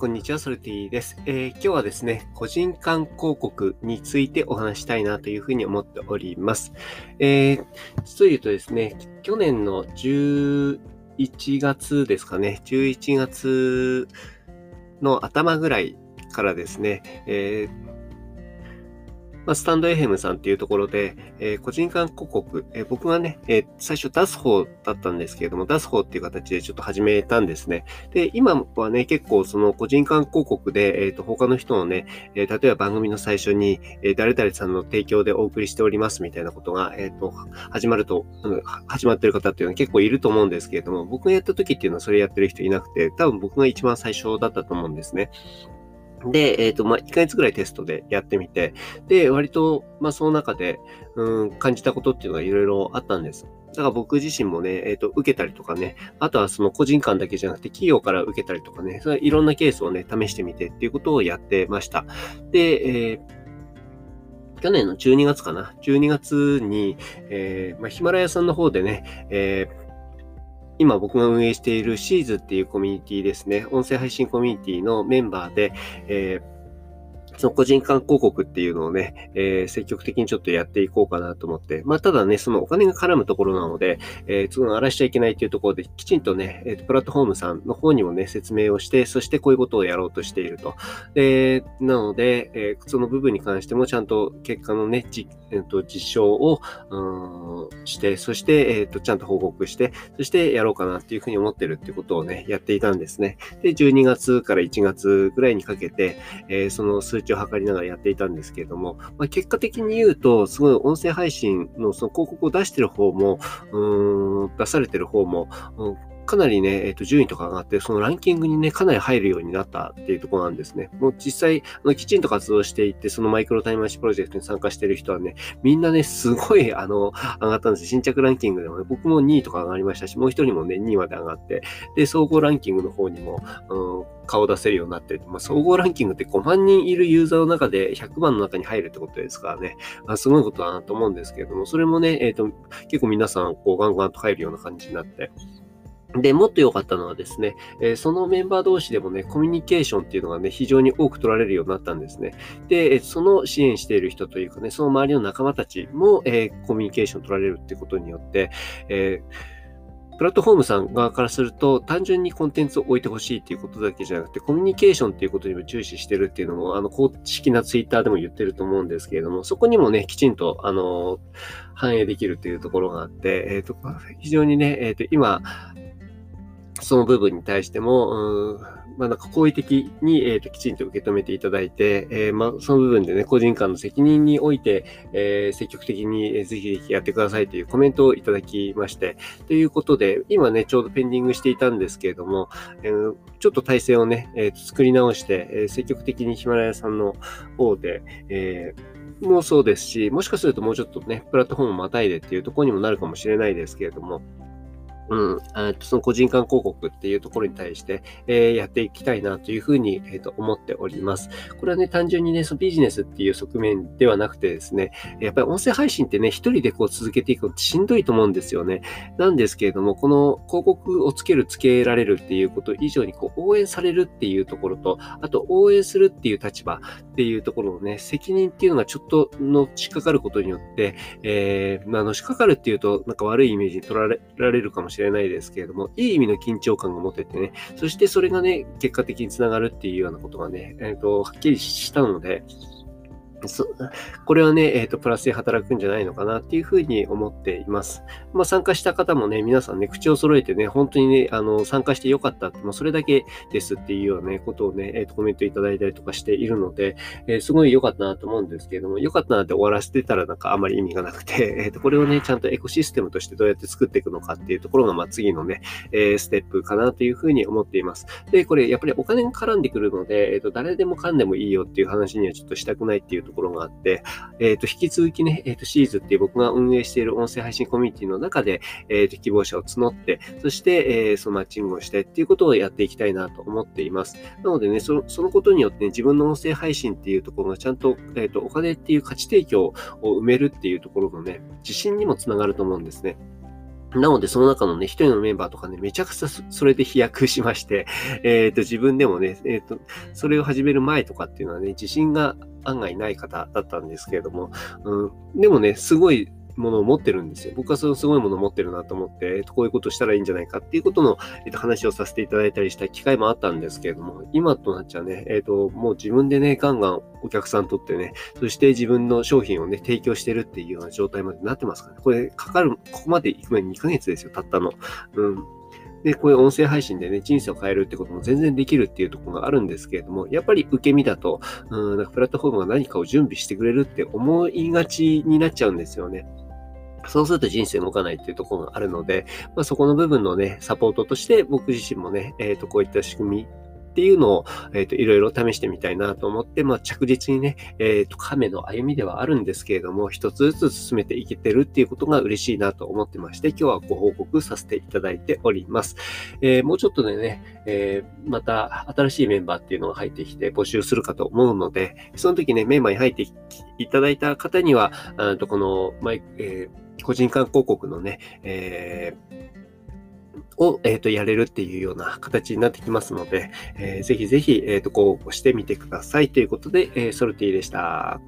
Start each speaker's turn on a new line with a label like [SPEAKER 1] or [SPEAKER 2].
[SPEAKER 1] こんにちは、ソルティです、えー、今日はですね、個人間広告についてお話したいなというふうに思っております。えー、実を言うとですね、去年の11月ですかね、11月の頭ぐらいからですね、えーまあ、スタンドエヘムさんっていうところで、えー、個人間広告、えー、僕がね、えー、最初出す方だったんですけれども、出す方っていう形でちょっと始めたんですね。で、今はね、結構その個人間広告で、えっ、と、他の人のね、え例えば番組の最初に、え誰々さんの提供でお送りしておりますみたいなことが、えっ、と、始まると、始まってる方っていうのは結構いると思うんですけれども、僕がやった時っていうのはそれやってる人いなくて、多分僕が一番最初だったと思うんですね。で、えっ、ー、と、まあ、1ヶ月ぐらいテストでやってみて、で、割と、まあ、その中で、うん、感じたことっていうのがいろいろあったんです。だから僕自身もね、えっ、ー、と、受けたりとかね、あとはその個人間だけじゃなくて企業から受けたりとかね、それいろんなケースをね、試してみてっていうことをやってました。で、えー去年の12月かな ?12 月に、えーまあ、ヒマラヤさんの方でね、えー今僕が運営しているシーズっていうコミュニティですね、音声配信コミュニティのメンバーで、えーその個人間広告っていうのをね、えー、積極的にちょっとやっていこうかなと思って、まあ、ただね、そのお金が絡むところなので、えー、その荒らしちゃいけないっていうところで、きちんとね、えー、プラットフォームさんの方にもね、説明をして、そしてこういうことをやろうとしていると。で、なので、えー、その部分に関してもちゃんと結果のね、じえー、と実証を、うん、して、そして、えっ、ー、と、ちゃんと報告して、そしてやろうかなっていうふうに思ってるっていうことをね、やっていたんですね。で、12月から1月ぐらいにかけて、えー、その数値を測りながらやっていたんですけれども、まあ、結果的に言うと、すごい音声配信のその広告を出してる方も、うーん、出されてる方も、うんかなりね、えっ、と、順位とか上がって、そのランキングにね、かなり入るようになったっていうところなんですね。もう実際、あのきちんと活動していって、そのマイクロタイムマシプロジェクトに参加してる人はね、みんなね、すごい、あの、上がったんです新着ランキングでもね、僕も2位とか上がりましたし、もう一人もね、2位まで上がって、で、総合ランキングの方にも、うん、顔を出せるようになって、まあ、総合ランキングって5万人いるユーザーの中で100番の中に入るってことですからね、まあ、すごいことだなと思うんですけれども、それもね、えっ、ー、と、結構皆さん、こう、ガンガンと入るような感じになって、で、もっと良かったのはですね、え、そのメンバー同士でもね、コミュニケーションっていうのがね、非常に多く取られるようになったんですね。で、その支援している人というかね、その周りの仲間たちも、え、コミュニケーション取られるってことによって、えープラットフォームさん側からすると、単純にコンテンツを置いてほしいっていうことだけじゃなくて、コミュニケーションっていうことにも注視してるっていうのも、あの、公式なツイッターでも言ってると思うんですけれども、そこにもね、きちんと、あの、反映できるっていうところがあって、えっ、ー、と、非常にね、えっ、ー、と、今、その部分に対しても、うんまあ、なんか好意的に、えーと、きちんと受け止めていただいて、えー、まあ、その部分でね、個人間の責任において、えー、積極的に、えー、ぜひぜひやってくださいというコメントをいただきまして、ということで、今ね、ちょうどペンディングしていたんですけれども、えー、ちょっと体制をね、えー、作り直して、えー、積極的にヒマラヤさんの方で、えー、もそうですし、もしかするともうちょっとね、プラットフォームをまたいでっていうところにもなるかもしれないですけれども、うん、その個人間広告っていうところに対して、えー、やっていきたいなというふうに、えー、と思っております。これはね、単純にね、そのビジネスっていう側面ではなくてですね、やっぱり音声配信ってね、一人でこう続けていくのってしんどいと思うんですよね。なんですけれども、この広告をつける、つけられるっていうこと以上に、こう、応援されるっていうところと、あと、応援するっていう立場っていうところのね、責任っていうのがちょっとのしかかることによって、えー、まあ、のしかかるっていうと、なんか悪いイメージに取られるかもしれないれないですけれども、いい意味の緊張感が持ててね、そしてそれがね、結果的につながるっていうようなことがね、えっ、ー、と、はっきりしたので、そこれはね、えっ、ー、と、プラスで働くんじゃないのかなっていうふうに思っています。まあ、参加した方もね、皆さんね、口を揃えてね、本当にね、あの、参加してよかったって、もうそれだけですっていうようなね、ことをね、えっ、ー、と、コメントいただいたりとかしているので、えー、すごい良かったなと思うんですけれども、良かったなって終わらせてたらなんかあまり意味がなくて、えっ、と、これをね、ちゃんとエコシステムとしてどうやって作っていくのかっていうところが、まあ、次のね、えステップかなというふうに思っています。で、これ、やっぱりお金が絡んでくるので、えっ、と、誰でもかんでもいいよっていう話にはちょっとしたくないっていうとところがあって、えっ、ー、と、引き続きね、えっ、ー、と、シーズっていう僕が運営している音声配信コミュニティの中で、えっ、ー、と、希望者を募って、そして、えそのマッチングをしてっていうことをやっていきたいなと思っています。なのでね、そのそのことによって、ね、自分の音声配信っていうところがちゃんと、えっ、と、お金っていう価値提供を埋めるっていうところのね、自信にもつながると思うんですね。なので、その中のね、一人のメンバーとかね、めちゃくちゃそれで飛躍しまして、えっ、ー、と、自分でもね、えっ、ー、と、それを始める前とかっていうのはね、自信が案外ない方だったんですけれども、うん、でもね、すごいものを持ってるんですよ。僕はそのすごいものを持ってるなと思って、えっと、こういうことしたらいいんじゃないかっていうことの、えっと、話をさせていただいたりした機会もあったんですけれども、今となっちゃね、えっと、もう自分でね、ガンガンお客さんとってね、そして自分の商品をね、提供してるっていうような状態までなってますからね。これ、かかる、ここまで行く前に2ヶ月ですよ、たったの。うん。で、こういう音声配信でね、人生を変えるってことも全然できるっていうところがあるんですけれども、やっぱり受け身だと、うん、なんかプラットフォームが何かを準備してくれるって思いがちになっちゃうんですよね。そうすると人生動かないっていうところがあるので、まあ、そこの部分のね、サポートとして僕自身もね、えっ、ー、と、こういった仕組みっていうのを、えっ、ー、と、いろいろ試してみたいなと思って、まあ、着実にね、えっ、ー、と、亀の歩みではあるんですけれども、一つずつ進めていけてるっていうことが嬉しいなと思ってまして、今日はご報告させていただいております。えー、もうちょっとでね、えー、また新しいメンバーっていうのが入ってきて募集するかと思うので、その時ね、メンバーに入っていただいた方には、あとこの、まえー、個人間広告のね、えーを、え、ー、と、やれるっていうような形になってきますので、えー、ぜひぜひ、えっ、ー、と、ご応募してみてくださいということで、えー、ソルティでした。